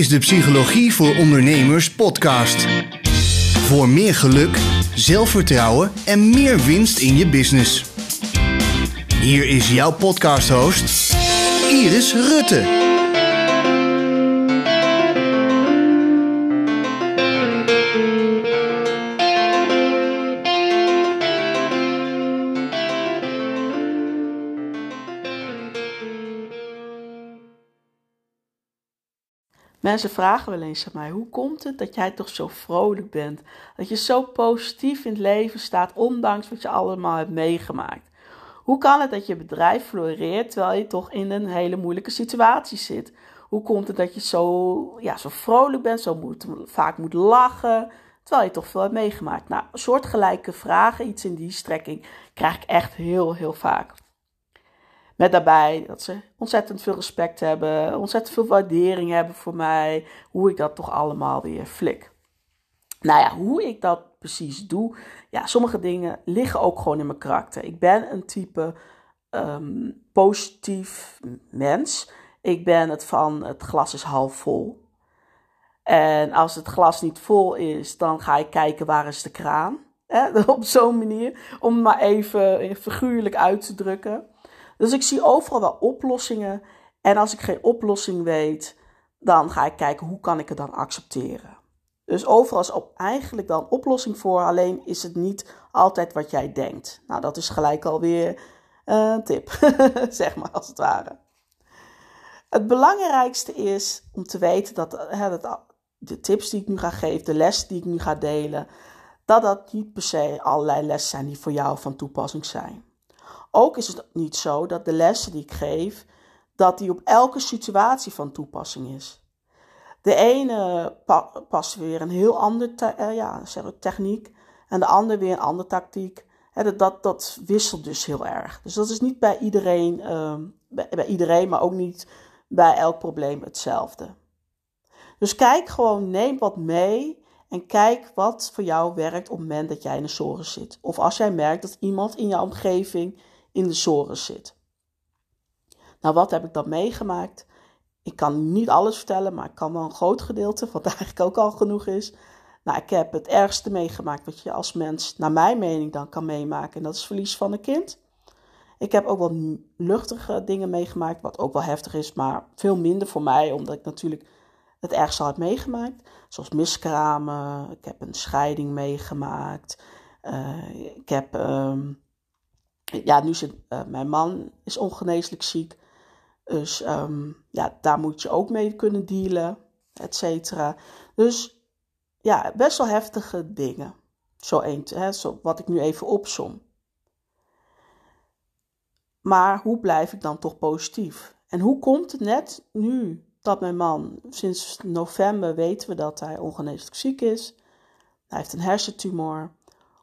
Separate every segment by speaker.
Speaker 1: is de Psychologie voor Ondernemers podcast. Voor meer geluk, zelfvertrouwen en meer winst in je business. Hier is jouw podcast-host, Iris Rutte.
Speaker 2: Mensen vragen wel eens aan mij: hoe komt het dat jij toch zo vrolijk bent? Dat je zo positief in het leven staat, ondanks wat je allemaal hebt meegemaakt. Hoe kan het dat je bedrijf floreert terwijl je toch in een hele moeilijke situatie zit? Hoe komt het dat je zo, ja, zo vrolijk bent, zo moet, vaak moet lachen, terwijl je toch veel hebt meegemaakt? Nou, soortgelijke vragen, iets in die strekking, krijg ik echt heel, heel vaak. Met daarbij dat ze ontzettend veel respect hebben, ontzettend veel waardering hebben voor mij, hoe ik dat toch allemaal weer flik. Nou ja, hoe ik dat precies doe, ja, sommige dingen liggen ook gewoon in mijn karakter. Ik ben een type um, positief mens. Ik ben het van het glas is half vol. En als het glas niet vol is, dan ga ik kijken waar is de kraan. Hè? Op zo'n manier, om maar even figuurlijk uit te drukken. Dus ik zie overal wel oplossingen. En als ik geen oplossing weet, dan ga ik kijken hoe kan ik het dan accepteren. Dus overal is op eigenlijk wel een oplossing voor, alleen is het niet altijd wat jij denkt. Nou, dat is gelijk alweer een tip, zeg maar als het ware. Het belangrijkste is om te weten dat, de tips die ik nu ga geven, de les die ik nu ga delen, dat dat niet per se allerlei lessen zijn die voor jou van toepassing zijn. Ook is het niet zo dat de lessen die ik geef, dat die op elke situatie van toepassing is. De ene past weer een heel andere uh, ja, techniek en de ander weer een andere tactiek. dat, dat, wisselt dus heel erg. Dus dat is niet bij iedereen, ehm, bij, bij iedereen, maar ook niet bij elk probleem hetzelfde. Dus kijk gewoon, neem wat mee en kijk wat voor jou werkt op het moment dat jij in de zorgen zit. Of als jij merkt dat iemand in jouw omgeving in de zorgen zit. Nou, wat heb ik dan meegemaakt? Ik kan niet alles vertellen, maar ik kan wel een groot gedeelte, wat eigenlijk ook al genoeg is. Nou, ik heb het ergste meegemaakt wat je als mens, naar mijn mening, dan kan meemaken. En dat is verlies van een kind. Ik heb ook wel luchtige dingen meegemaakt, wat ook wel heftig is, maar veel minder voor mij, omdat ik natuurlijk het ergste had meegemaakt. Zoals miskramen, ik heb een scheiding meegemaakt. Uh, ik heb ehm, ja, nu zit uh, mijn man is ongeneeslijk ziek. Dus um, ja, daar moet je ook mee kunnen dealen, et cetera. Dus ja, best wel heftige dingen. Zo eentje, hè, zo, wat ik nu even opsom. Maar hoe blijf ik dan toch positief? En hoe komt het net nu dat mijn man, sinds november weten we dat hij ongeneeslijk ziek is. Hij heeft een hersentumor.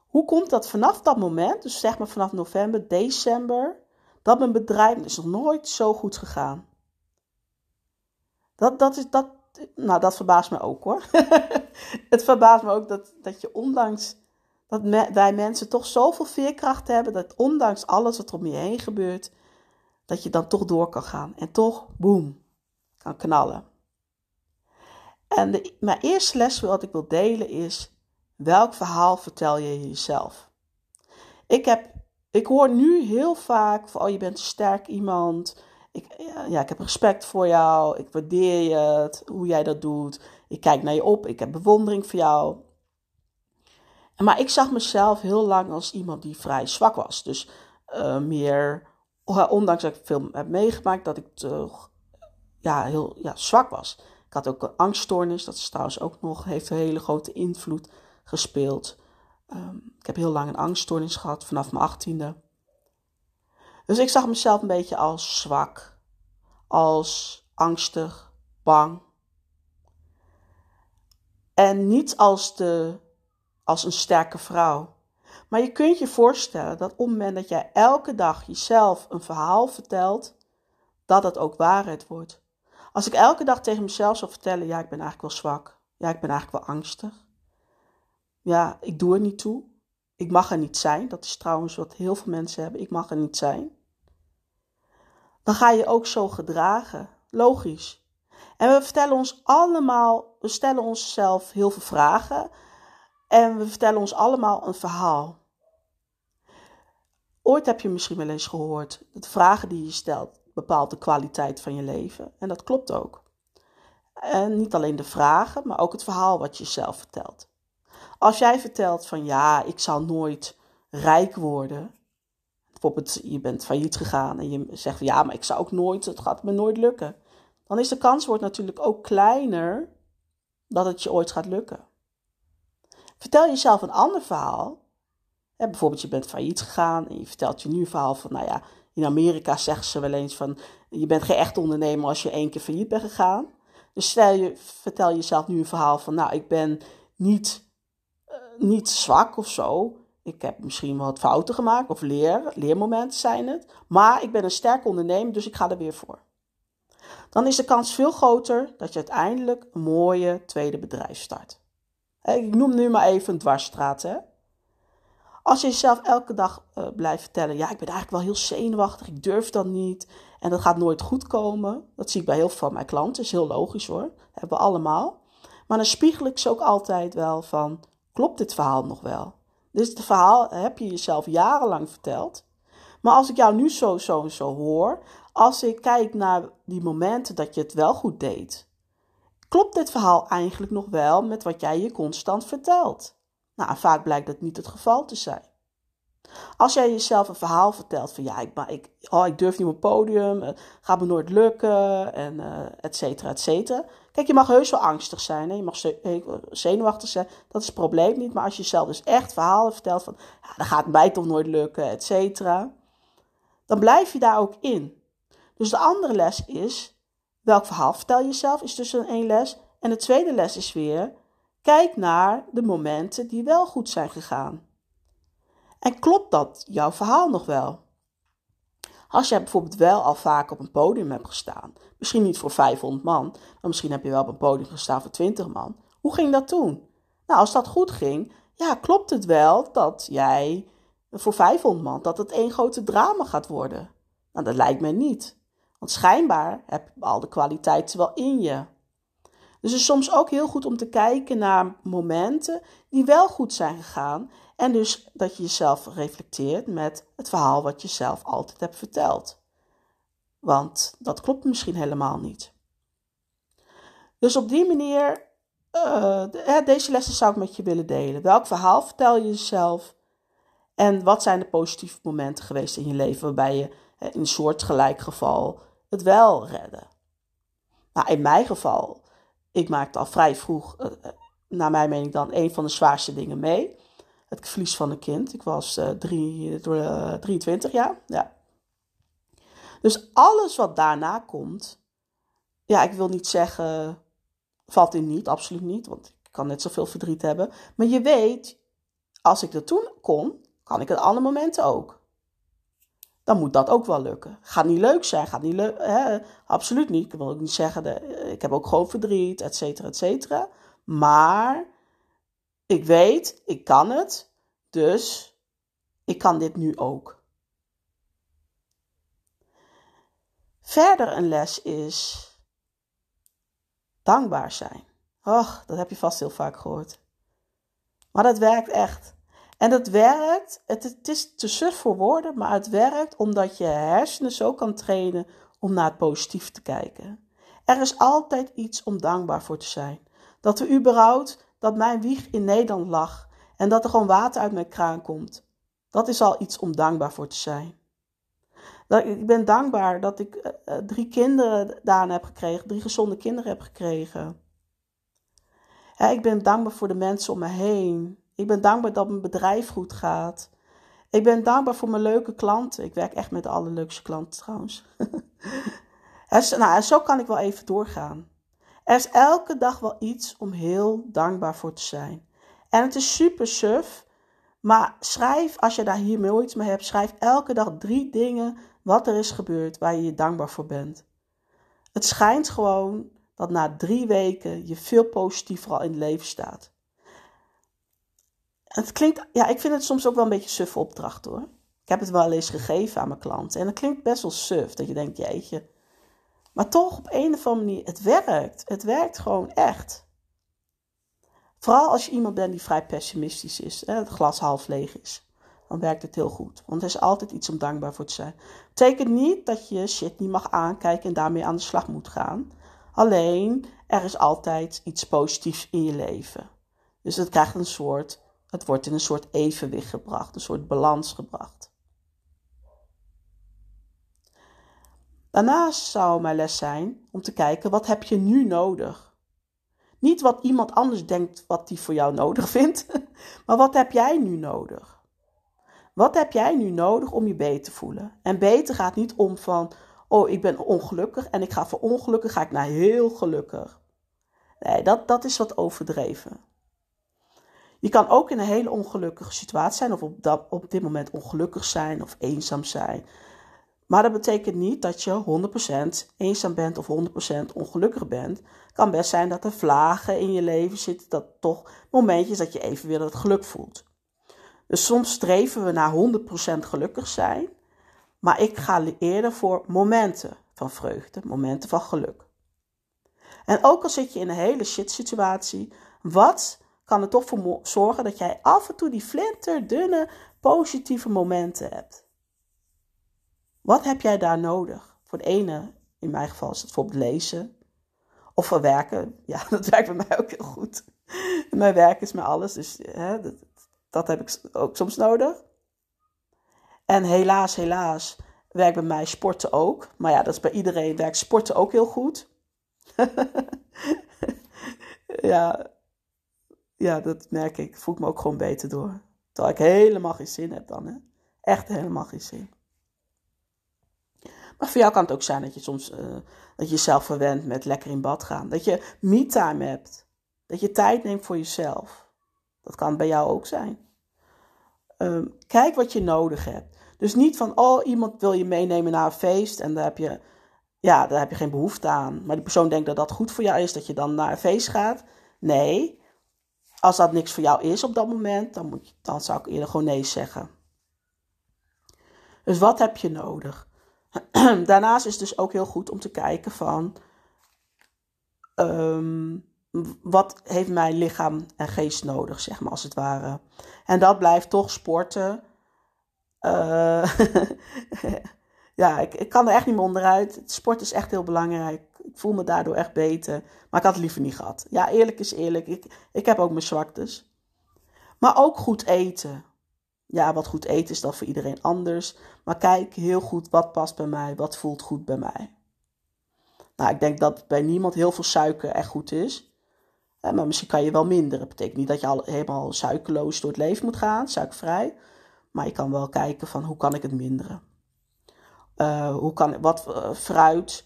Speaker 2: Hoe komt dat vanaf dat moment, dus zeg maar vanaf november, december, dat mijn bedrijf is nog nooit zo goed gegaan? Dat, dat, is, dat, nou, dat verbaast me ook hoor. het verbaast me ook dat, dat je ondanks dat wij mensen toch zoveel veerkracht hebben, dat ondanks alles wat er om je heen gebeurt, dat je dan toch door kan gaan en toch, boem, kan knallen. En de, mijn eerste les wat ik wil delen is, Welk verhaal vertel je jezelf? Ik, heb, ik hoor nu heel vaak van, oh je bent een sterk iemand. Ik, ja, ik heb respect voor jou. Ik waardeer je, het, hoe jij dat doet. Ik kijk naar je op. Ik heb bewondering voor jou. Maar ik zag mezelf heel lang als iemand die vrij zwak was. Dus uh, meer, ondanks dat ik veel heb meegemaakt, dat ik toch ja, heel ja, zwak was. Ik had ook een angststoornis. Dat is trouwens ook nog, heeft een hele grote invloed gespeeld. Um, ik heb heel lang een angststoornis gehad vanaf mijn achttiende. Dus ik zag mezelf een beetje als zwak, als angstig, bang. En niet als, de, als een sterke vrouw. Maar je kunt je voorstellen dat op het moment dat jij elke dag jezelf een verhaal vertelt, dat het ook waarheid wordt. Als ik elke dag tegen mezelf zou vertellen, ja, ik ben eigenlijk wel zwak. Ja, ik ben eigenlijk wel angstig ja, ik doe er niet toe. Ik mag er niet zijn. Dat is trouwens wat heel veel mensen hebben. Ik mag er niet zijn. Dan ga je ook zo gedragen. Logisch. En we vertellen ons allemaal, we stellen onszelf heel veel vragen. En we vertellen ons allemaal een verhaal. Ooit heb je misschien wel eens gehoord, de vragen die je stelt bepaalt de kwaliteit van je leven. En dat klopt ook. En niet alleen de vragen, maar ook het verhaal wat je zelf vertelt. Als jij vertelt van ja, ik zal nooit rijk worden. Bijvoorbeeld, je bent failliet gegaan en je zegt van ja, maar ik zou ook nooit, het gaat me nooit lukken. Dan is de kans wordt natuurlijk ook kleiner dat het je ooit gaat lukken. Vertel jezelf een ander verhaal. bijvoorbeeld, je bent failliet gegaan en je vertelt je nu een verhaal van, nou ja, in Amerika zeggen ze wel eens van, je bent geen echt ondernemer als je één keer failliet bent gegaan. Dus stel je, vertel jezelf nu een verhaal van, nou, ik ben niet, niet zwak of zo. Ik heb misschien wat fouten gemaakt of leer, leermomenten zijn het. Maar ik ben een sterk ondernemer, dus ik ga er weer voor. Dan is de kans veel groter dat je uiteindelijk een mooie tweede bedrijf start. Ik noem nu maar even een dwarsstraat. Hè? Als je jezelf elke dag uh, blijft vertellen: ja, ik ben eigenlijk wel heel zenuwachtig, ik durf dat niet en dat gaat nooit goed komen. Dat zie ik bij heel veel van mijn klanten, is heel logisch hoor, hebben we allemaal. Maar dan spiegel ik ze ook altijd wel van: klopt dit verhaal nog wel? Dit het verhaal heb je jezelf jarenlang verteld. Maar als ik jou nu zo, zo, zo hoor, als ik kijk naar die momenten dat je het wel goed deed, klopt dit verhaal eigenlijk nog wel met wat jij je constant vertelt? Nou, vaak blijkt dat niet het geval te zijn. Als jij jezelf een verhaal vertelt van ja, ik, maar ik, oh, ik durf niet op het podium, het gaat me nooit lukken, en uh, et cetera, et cetera. Kijk, je mag heus wel angstig zijn, hè? je mag zenuwachtig zijn, dat is het probleem niet. Maar als je jezelf dus echt verhalen vertelt van ja, dat gaat mij toch nooit lukken, et cetera, dan blijf je daar ook in. Dus de andere les is, welk verhaal vertel je jezelf, is een één les. En de tweede les is weer, Kijk naar de momenten die wel goed zijn gegaan. En klopt dat jouw verhaal nog wel? Als jij bijvoorbeeld wel al vaak op een podium hebt gestaan, misschien niet voor 500 man, maar misschien heb je wel op een podium gestaan voor 20 man. Hoe ging dat toen? Nou, als dat goed ging, ja, klopt het wel dat jij voor 500 man, dat het één grote drama gaat worden? Nou, dat lijkt mij niet. Want schijnbaar heb je al de kwaliteiten wel in je. Dus het is soms ook heel goed om te kijken naar momenten die wel goed zijn gegaan. En dus dat je jezelf reflecteert met het verhaal wat je zelf altijd hebt verteld. Want dat klopt misschien helemaal niet. Dus op die manier, uh, deze lessen zou ik met je willen delen. Welk verhaal vertel je jezelf? En wat zijn de positieve momenten geweest in je leven waarbij je in een soortgelijk geval het wel redde? Nou, in mijn geval ik maakte al vrij vroeg, uh, naar mijn mening dan, een van de zwaarste dingen mee. Het verlies van een kind. Ik was uh, drie, 23 jaar. Ja. Dus alles wat daarna komt, ja, ik wil niet zeggen, valt in niet, absoluut niet, want ik kan net zoveel verdriet hebben. Maar je weet, als ik dat toen kon, kan ik het alle momenten ook dan moet dat ook wel lukken. Gaat niet leuk zijn, gaat niet leuk, hè? absoluut niet. Ik wil ook niet zeggen, de, ik heb ook gewoon verdriet, et cetera, et cetera. Maar ik weet, ik kan het, dus ik kan dit nu ook. Verder een les is dankbaar zijn. Och, dat heb je vast heel vaak gehoord. Maar dat werkt echt. En het werkt, het, het is te suf voor woorden, maar het werkt omdat je hersenen zo kan trainen om naar het positief te kijken. Er is altijd iets om dankbaar voor te zijn. Dat er überhaupt, dat mijn wieg in Nederland lag en dat er gewoon water uit mijn kraan komt. Dat is al iets om dankbaar voor te zijn. Dat, ik ben dankbaar dat ik uh, drie kinderen daarna heb gekregen, drie gezonde kinderen heb gekregen. ik ben dankbaar voor de mensen om me heen. Ik ben dankbaar dat mijn bedrijf goed gaat. Ik ben dankbaar voor mijn leuke klanten. Ik werk echt met de allerleukste klanten trouwens. en, nou, zo kan ik wel even doorgaan. Er is elke dag wel iets om heel dankbaar voor te zijn. En het is super suf. Maar schrijf, als je daar hier nooit mee hebt, schrijf elke dag drie dingen wat er is gebeurd waar je je dankbaar voor bent. Het schijnt gewoon dat na drie weken je veel positiever al in het leven staat. Het klinkt, ja, ik vind het soms ook wel een beetje suffe opdracht hoor. Ik heb het wel eens gegeven aan mijn klanten. En het klinkt best wel suf, dat je denkt, jeetje. Maar toch op een of andere manier, het werkt. Het werkt gewoon echt. Vooral als je iemand bent die vrij pessimistisch is, hè, het glas half leeg is. Dan werkt het heel goed. Want er is altijd iets om dankbaar voor te zijn. Betekent niet dat je shit niet mag aankijken en daarmee aan de slag moet gaan. Alleen, er is altijd iets positiefs in je leven. Dus het krijgt een soort, het wordt in een soort evenwicht gebracht, een soort balans gebracht. Daarnaast zou mijn les zijn om te kijken, wat heb je nu nodig? Niet wat iemand anders denkt wat die voor jou nodig vindt, maar wat heb jij nu nodig? Wat heb jij nu nodig om je beter te voelen? En beter gaat niet om van, oh ik ben ongelukkig en ik ga voor ongelukkig ga ik naar heel gelukkig. Nee, dat, dat is wat overdreven. Je kan ook in een hele ongelukkige situatie zijn, of op, dat, op dit moment ongelukkig zijn of eenzaam zijn. Maar dat betekent niet dat je 100% eenzaam bent of 100% ongelukkig bent. Het kan best zijn dat er vlagen in je leven zitten, dat toch momentjes dat je even weer dat geluk voelt. Dus soms streven we naar 100% gelukkig zijn, maar ik ga eerder voor momenten van vreugde, momenten van geluk. En ook al zit je in een hele shit situatie, wat kan er toch voor zorgen dat jij af en toe die flinterdunne positieve momenten hebt? Wat heb jij daar nodig? Voor de ene, in mijn geval is het bijvoorbeeld lezen. Of voor werken. Ja, dat werkt bij mij ook heel goed. Mijn werk is mijn alles, dus hè, dat, dat heb ik ook soms nodig. En helaas, helaas, werkt bij mij sporten ook. Maar ja, dat is bij iedereen, werkt sporten ook heel goed. ja, ja, dat merk ik. Voel ik me ook gewoon beter door. Terwijl ik helemaal geen zin heb dan, hè. Echt helemaal geen zin. Maar voor jou kan het ook zijn dat je soms uh, dat je jezelf verwendt met lekker in bad gaan. Dat je me-time hebt. Dat je tijd neemt voor jezelf. Dat kan bij jou ook zijn. Ehm, kijk wat je nodig hebt. Dus niet van, oh, iemand wil je meenemen naar een feest en daar heb je, ja, daar heb je geen behoefte aan. Maar die persoon denkt dat dat goed voor jou is, dat je dan naar een feest gaat. Nee, als dat niks voor jou is op dat moment, dan, moet je, dan zou ik eerder gewoon nee zeggen. Dus wat heb je nodig? Daarnaast is het dus ook heel goed om te kijken van um, wat heeft mijn lichaam en geest nodig, zeg maar als het ware. En dat blijft toch sporten. Uh, ja, ik, ik kan er echt niet meer onderuit. Sport is echt heel belangrijk. Ik voel me daardoor echt beter. Maar ik had het liever niet gehad. Ja, eerlijk is eerlijk. Ik, ik heb ook mijn zwaktes. Maar ook goed eten ja, wat goed eten is dan voor iedereen anders. Maar kijk heel goed wat past bij mij, wat voelt goed bij mij. Nou, ik denk dat bij niemand heel veel suiker echt goed is. Maar misschien kan je wel minderen. Dat betekent niet dat je al helemaal suikerloos door het leven moet gaan, suikervrij. Maar je kan wel kijken van hoe kan ik het minderen. Uh, hoe kan, wat uh, fruit.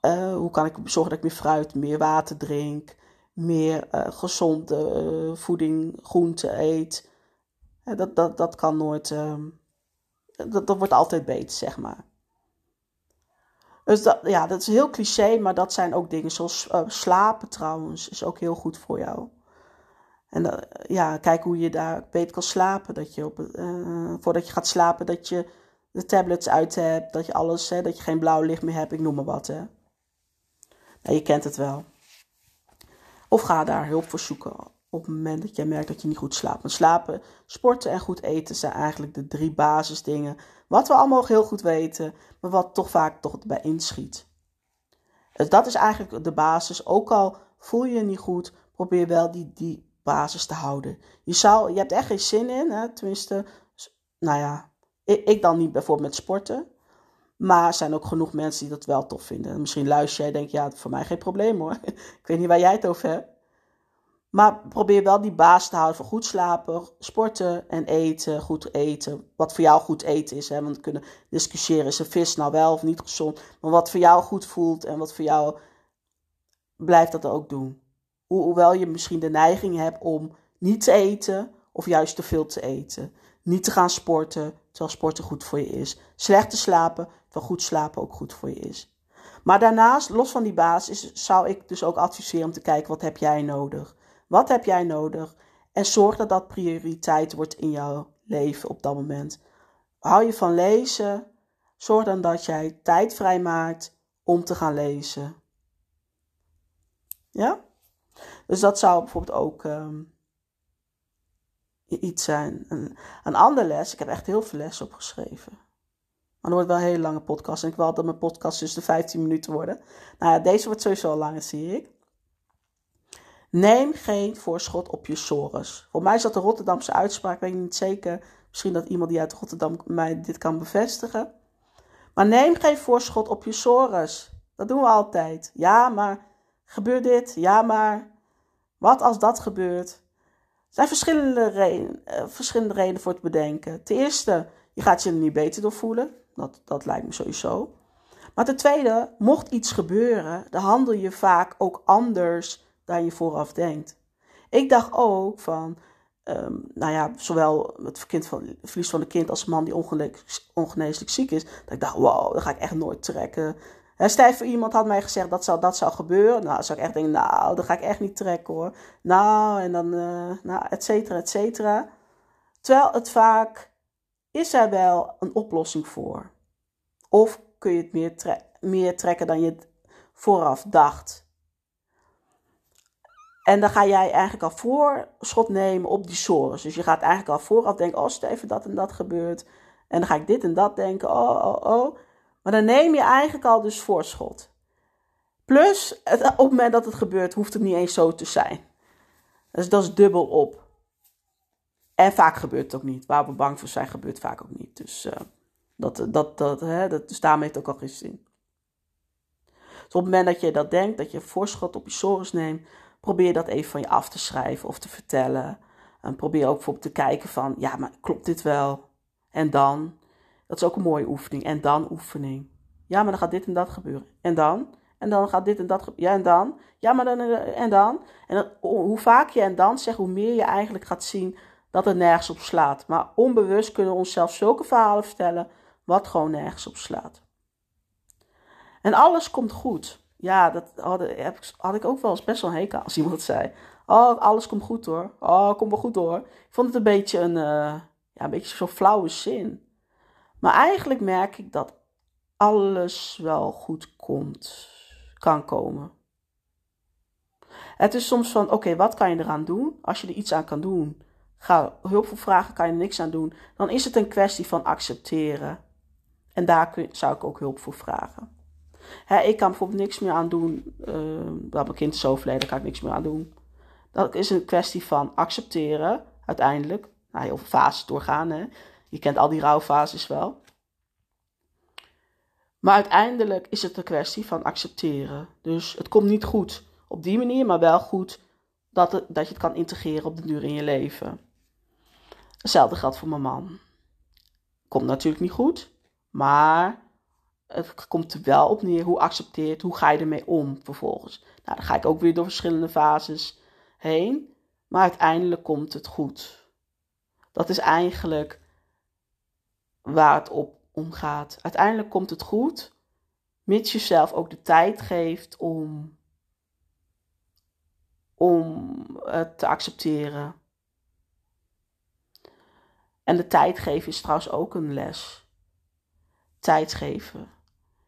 Speaker 2: Uh, hoe kan ik zorgen dat ik meer fruit, meer water drink. Meer gezonde voeding, groente eet dat, dat, dat kan nooit. Ehm, dat, dat wordt altijd beter, zeg maar. Dus dat, ja, dat is heel cliché, maar dat zijn ook dingen zoals uh, slapen trouwens, is ook heel goed voor jou. En uh, ja, kijk hoe je daar beter kan slapen. Dat je op, uh, voordat je gaat slapen, dat je de tablets uit hebt, dat je alles, hè, dat je geen blauw licht meer hebt, ik noem maar wat. Hè. je kent het wel. Of ga daar hulp voor zoeken op het moment dat jij merkt dat je niet goed slaapt. Want slapen, sporten en goed eten zijn eigenlijk de drie basisdingen. Wat we allemaal heel goed weten, maar wat toch vaak toch bij inschiet. Dus dat is eigenlijk de basis. Ook al voel je je niet goed, probeer wel die, die basis te houden. Je, zou, je hebt echt geen zin in, hè? tenminste, nou ja, ik, dan niet bijvoorbeeld met sporten. Maar er zijn ook genoeg mensen die dat wel tof vinden. Misschien luister jij en denk, ja, voor mij geen probleem hoor. ik weet niet waar jij het over hebt. Maar probeer wel die baas te houden van goed slapen, sporten en eten, goed eten. Wat voor jou goed eten is. Hè? Want we kunnen discussiëren, is een vis nou wel of niet gezond. Maar wat voor jou goed voelt en wat voor jou, blijf dat ook doen. hoewel je misschien de neiging hebt om niet te eten of juist te veel te eten. Niet te gaan sporten, terwijl sporten goed voor je is. Slecht te slapen, terwijl goed slapen ook goed voor je is. Maar daarnaast, los van die basis, zou ik dus ook adviseren om te kijken, wat heb jij nodig? Wat heb jij nodig? En zorg dat dat prioriteit wordt in jouw leven op dat moment. Hou je van lezen? Zorg dan dat jij tijd vrijmaakt om te gaan lezen. Ja? Dus dat zou bijvoorbeeld ook ehm, iets zijn. Een, een andere les, ik heb echt heel veel lessen opgeschreven. Maar dan wordt wel een hele lange podcast. En ik wil dat mijn podcast dus de 15 minuten worden. Nou ja, deze wordt sowieso al langer, zie ik. Neem geen voorschot op je sores. Voor mij is dat de Rotterdamse uitspraak, weet ik niet zeker. Misschien dat iemand die uit Rotterdam mij dit kan bevestigen. Maar neem geen voorschot op je sores. Dat doen we altijd. Ja, maar gebeurt dit? Ja, maar wat als dat gebeurt? Er zijn verschillende, reden, uh, verschillende redenen voor te bedenken. Ten eerste, je gaat je er niet beter door voelen. Dat, dat lijkt me sowieso. Maar ten tweede, mocht iets gebeuren, dan handel je vaak ook anders dan je vooraf denkt. Ik dacht ook van, um, nou ja, zowel het van, verlies van een kind als een man die ongeneeslijk ziek is. Dat ik dacht, wow, dat ga ik echt nooit trekken. Stijf iemand had mij gezegd dat zou, dat zou gebeuren. Nou, zou ik echt denken, nou, dat ga ik echt niet trekken hoor. Nou, en dan, uh, nou, et cetera, et cetera. Terwijl het vaak, is er wel een oplossing voor. Of kun je het meer, meer trekken dan je vooraf dacht. En dan ga jij eigenlijk al voorschot nemen op die sores. Dus je gaat eigenlijk al vooraf denken, oh, Steven, dat en dat gebeurt. En dan ga ik dit en dat denken, oh, oh, oh. Maar dan neem je eigenlijk al dus voorschot. Plus, op het moment dat het gebeurt, hoeft het niet eens zo te zijn. Dus dat is dubbel op. En vaak gebeurt het ook niet. Waar we bang voor zijn, gebeurt vaak ook niet. Dus, uh, dat, dat, dat, hè, dat, dus daarmee heeft het ook al geen zin. Dus op het moment dat je dat denkt, dat je voorschot op je sores neemt, probeer dat even van je af te schrijven of te vertellen. En probeer ook bijvoorbeeld te kijken van, ja, maar klopt dit wel? En dan? Dat is ook een mooie oefening. En dan oefening. Ja, maar dan gaat dit en dat gebeuren. En dan? En dan gaat dit en dat gebeuren. Ja, en dan? Ja, maar dan en dan? En hoe vaak je en dan zegt, hoe meer je eigenlijk gaat zien dat het nergens op slaat. Maar onbewust kunnen we onszelf zulke verhalen vertellen wat gewoon nergens op slaat. En alles komt goed. Ja, dat had, had ik ook wel eens best wel een hekel als iemand zei. Oh, alles komt goed hoor. Oh, komt wel goed hoor. Ik vond het een beetje een, uh, ja, een beetje zo'n flauwe zin. Maar eigenlijk merk ik dat alles wel goed komt, kan komen. Het is soms van, oké, wat kan je eraan doen? Als je er iets aan kan doen, ga hulp voor vragen, kan je er niks aan doen. Dan is het een kwestie van accepteren. En daar kun, zou ik ook hulp voor vragen ik kan bijvoorbeeld niks meer aan doen. Uh, dat mijn kind is overleden, kan ik niks meer aan doen. Dat is een kwestie van accepteren, uiteindelijk. Nou, heel fases doorgaan. Hè. Je kent al die rouwfases wel. Maar uiteindelijk is het een kwestie van accepteren. Dus het komt niet goed op die manier, maar wel goed dat, dat je het kan integreren op de duur in je leven. Hetzelfde geldt voor mijn man. Komt natuurlijk niet goed, maar het komt er wel op neer hoe accepteert, hoe ga je ermee om vervolgens. Nou, dan ga ik ook weer door verschillende fases heen, maar uiteindelijk komt het goed. Dat is eigenlijk waar het op om gaat. Uiteindelijk komt het goed, mits je zelf ook de tijd geeft om, om het te accepteren. En de tijd geven is trouwens ook een les. Tijd geven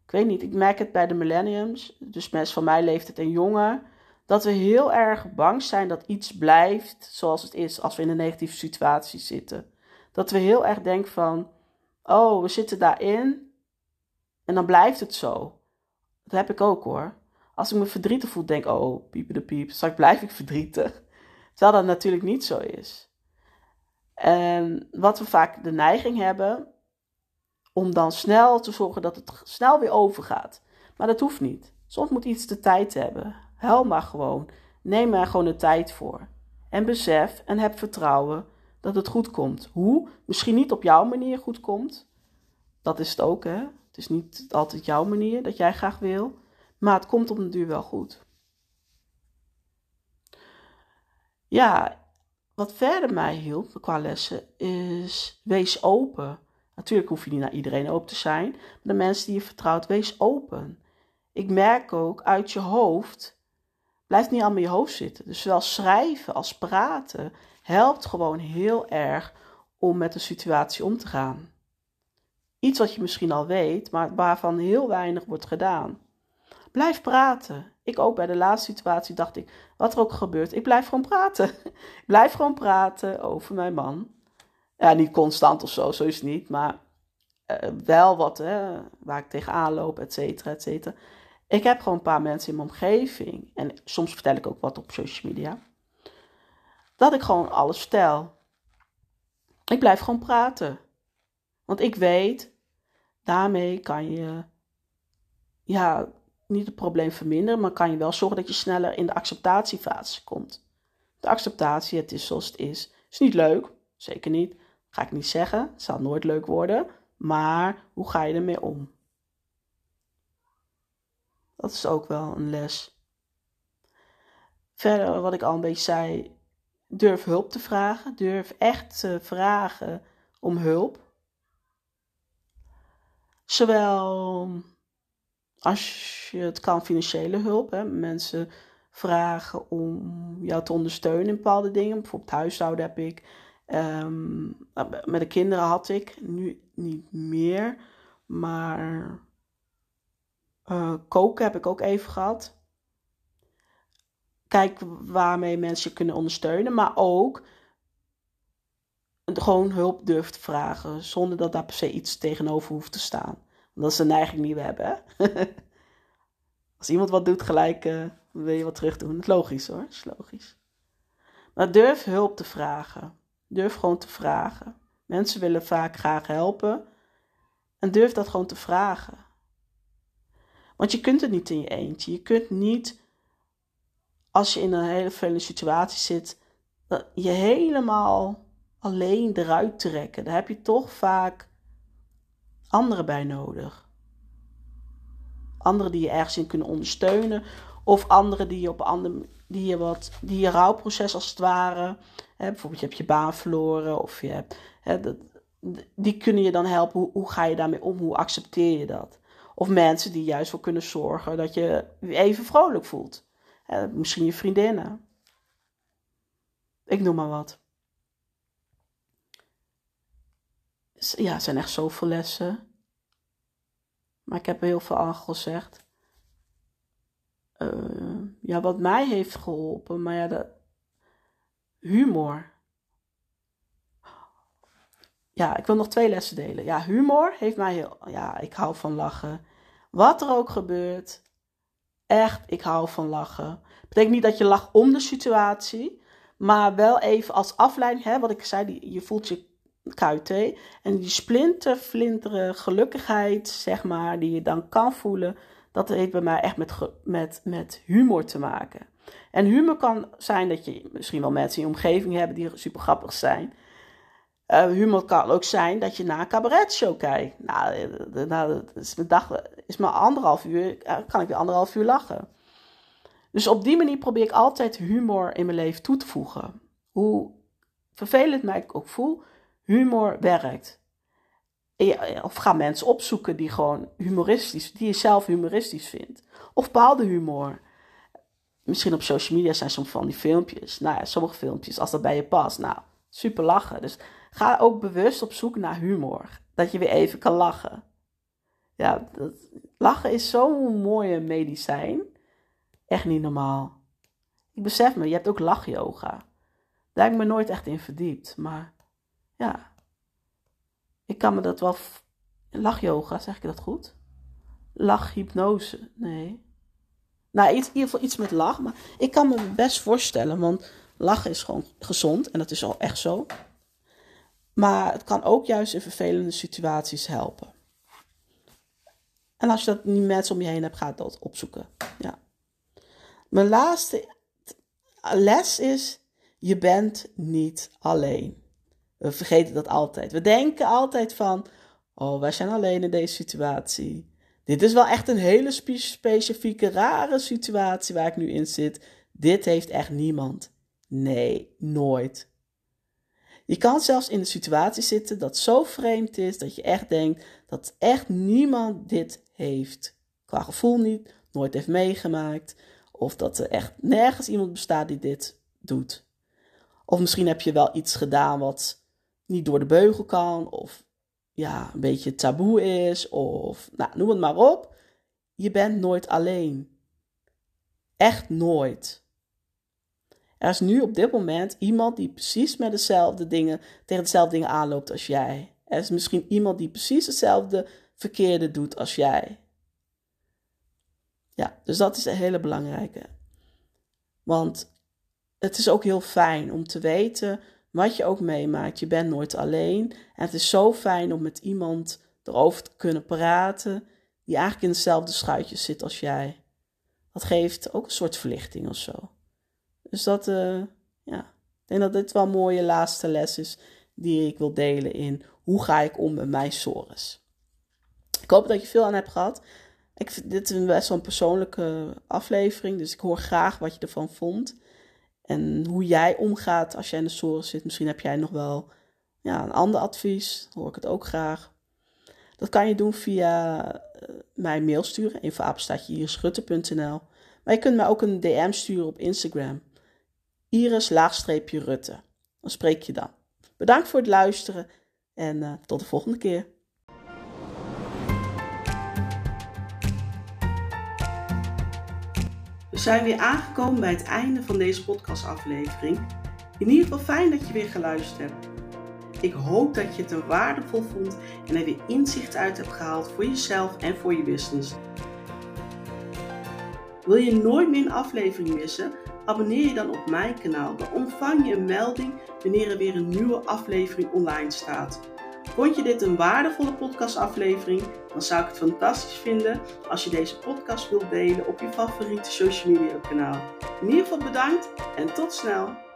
Speaker 2: ik weet niet, ik merk het bij de millenniums, dus mensen van mijn leeftijd en jonger, dat we heel erg bang zijn dat iets blijft zoals het is als we in een negatieve situatie zitten. Dat we heel erg denken van, oh, we zitten daarin en dan blijft het zo. Dat heb ik ook hoor. Als ik me verdrietig voel, denk oh, piepen de piep, straks blijf ik verdrietig. Terwijl dat natuurlijk niet zo is. En wat we vaak de neiging hebben, om dan snel te zorgen dat het snel weer overgaat. Maar dat hoeft niet. Soms moet iets de tijd hebben. Hel maar gewoon. Neem er gewoon de tijd voor. En besef en heb vertrouwen dat het goed komt. Hoe? Misschien niet op jouw manier goed komt. Dat is het ook, hè? Het is niet altijd jouw manier dat jij graag wil. Maar het komt op de duur wel goed. Ja, wat verder mij hielp qua lessen is wees open. Natuurlijk hoef je niet naar iedereen open te zijn, maar de mensen die je vertrouwt, wees open. Ik merk ook uit je hoofd, blijft niet allemaal in je hoofd zitten. Dus zowel schrijven als praten helpt gewoon heel erg om met een situatie om te gaan. Iets wat je misschien al weet, maar waarvan heel weinig wordt gedaan. Blijf praten. Ik ook bij de laatste situatie dacht ik, wat er ook gebeurt, ik blijf gewoon praten. ik blijf gewoon praten over mijn man. Ja, niet constant of zo, zo is het niet, maar uh, wel wat, hè, waar ik tegenaan loop, et cetera, et cetera. Ik heb gewoon een paar mensen in mijn omgeving, en soms vertel ik ook wat op social media, dat ik gewoon alles vertel. Ik blijf gewoon praten. Want ik weet, daarmee kan je, ja, niet het probleem verminderen, maar kan je wel zorgen dat je sneller in de acceptatiefase komt. De acceptatie, het is zoals het is. Is niet leuk, zeker niet. Ga ik niet zeggen, het zal nooit leuk worden. Maar hoe ga je ermee om? Dat is ook wel een les. Verder, wat ik al een beetje zei, durf hulp te vragen. Durf echt te vragen om hulp. Zowel als je het kan, financiële hulp. Hè. Mensen vragen om jou te ondersteunen in bepaalde dingen. Bijvoorbeeld huishouden heb ik. Um, met de kinderen had ik, nu niet meer. Maar uh, koken heb ik ook even gehad. Kijk waarmee mensen kunnen ondersteunen. Maar ook gewoon hulp durft vragen. Zonder dat daar per se iets tegenover hoeft te staan. Dat is een neiging die we hebben. Als iemand wat doet, gelijk uh, wil je wat terug doen. Het is logisch hoor, het is logisch. Maar durf hulp te vragen. Durf gewoon te vragen. Mensen willen vaak graag helpen. En durf dat gewoon te vragen. Want je kunt het niet in je eentje. Je kunt niet, als je in een hele vervelende situatie zit, je helemaal alleen eruit trekken. Daar heb je toch vaak anderen bij nodig. Anderen die je ergens in kunnen ondersteunen. Of anderen die je op andere die je wat, die je rouwproces als het ware. Hè, bijvoorbeeld je hebt je baan verloren of je hebt, hè, dat, die kunnen je dan helpen. Hoe, ga je daarmee om? Hoe accepteer je dat? Of mensen die juist voor kunnen zorgen dat je even vrolijk voelt. Hè, misschien je vriendinnen. Ik noem maar wat. ja, het zijn echt zoveel lessen. Maar ik heb heel veel al gezegd. Uh, ja, wat mij heeft geholpen, maar ja, de humor. Ja, ik wil nog twee lessen delen. Ja, humor heeft mij heel. Ja, ik hou van lachen. Wat er ook gebeurt, echt, ik hou van lachen. Betekent niet dat je lacht om de situatie, maar wel even als afleiding, hè, wat ik zei, die, je voelt je KUT. En die splinterflintere gelukkigheid, zeg maar, die je dan kan voelen, dat heeft bij mij echt met, met, met humor te maken. En humor kan zijn dat je misschien wel mensen in je omgeving hebt die super grappig zijn. Uh, humor kan ook zijn dat je naar een cabaretshow kijkt. Nou, eh, nou is dag, is maar anderhalf uur, eh, kan ik weer anderhalf uur lachen. Dus op die manier probeer ik altijd humor in mijn leven toe te voegen. Hoe vervelend mij ik ook voel, humor werkt. Of ga mensen opzoeken die gewoon humoristisch, die je zelf humoristisch vindt. Of bepaalde humor. Misschien op social media zijn soms van die filmpjes. Nou ja, sommige filmpjes, als dat bij je past, nou, super lachen. Dus ga ook bewust op zoek naar humor. Dat je weer even kan lachen. Ja, dat, lachen is zo'n mooie medicijn. Echt niet normaal. Ik besef me, je hebt ook lachyoga. Daar heb ik me nooit echt in verdiept. Maar ja, ik kan me dat wel. Lachyoga, zeg ik dat goed? Lachhypnose, nee. Nou, in ieder geval iets met lach, maar ik kan me best voorstellen, want lachen is gewoon gezond en dat is al echt zo. Maar het kan ook juist in vervelende situaties helpen. En als je dat niet mensen om je heen hebt, ga dat opzoeken. Ja. Mijn laatste les is: je bent niet alleen. We vergeten dat altijd. We denken altijd van, oh, wij zijn alleen in deze situatie. Dit is wel echt een hele specifieke, rare situatie waar ik nu in zit. Dit heeft echt niemand. Nee, nooit. Je kan zelfs in een situatie zitten dat zo vreemd is dat je echt denkt dat echt niemand dit heeft. Qua gevoel niet, nooit heeft meegemaakt. Of dat er echt nergens iemand bestaat die dit doet. Of misschien heb je wel iets gedaan wat niet door de beugel kan, of ja, een beetje taboe is, of nou, noem het maar op. je bent nooit alleen. Echt nooit. Er is nu op dit moment iemand die precies met dezelfde dingen, tegen dezelfde dingen aanloopt als jij. Er is misschien iemand die precies hetzelfde verkeerde doet als jij. Ja, dus dat is een hele belangrijke. Want het is ook heel fijn om te weten wat je ook meemaakt. Je bent nooit alleen. En het is zo fijn om met iemand erover te kunnen praten die eigenlijk in hetzelfde schuitje zit als jij. Dat geeft ook een soort verlichting of zo. Dus dat, uh, ja, ik denk dat dit wel een mooie laatste les is die ik wil delen in hoe ga ik om met mijn sores. Ik hoop dat je veel aan hebt gehad. Ik dit is best wel een persoonlijke aflevering, dus ik hoor graag wat je ervan vond. En hoe jij omgaat als jij in de sores zit. Misschien heb jij nog wel ja, een ander advies. Hoor ik het ook graag. Dat kan je doen via uh, mijn mail sturen. Even irisrutte.nl Maar je kunt mij ook een DM sturen op Instagram. Iris-rutte. Dan spreek je dan. Bedankt voor het luisteren en uh, tot de volgende keer. Zijn weer aangekomen bij het einde van deze podcastaflevering. In ieder geval fijn dat je weer geluisterd hebt. Ik hoop dat je het er waardevol vond en er weer inzicht uit hebt gehaald voor jezelf en voor je business. Wil je nooit meer een aflevering missen? Abonneer je dan op mijn kanaal. Dan ontvang je een melding wanneer er weer een nieuwe aflevering online staat. Vond je dit een waardevolle podcastaflevering? Dan zou ik het fantastisch vinden als je deze podcast wilt delen op je favoriete social media kanaal. In ieder geval bedankt en tot snel!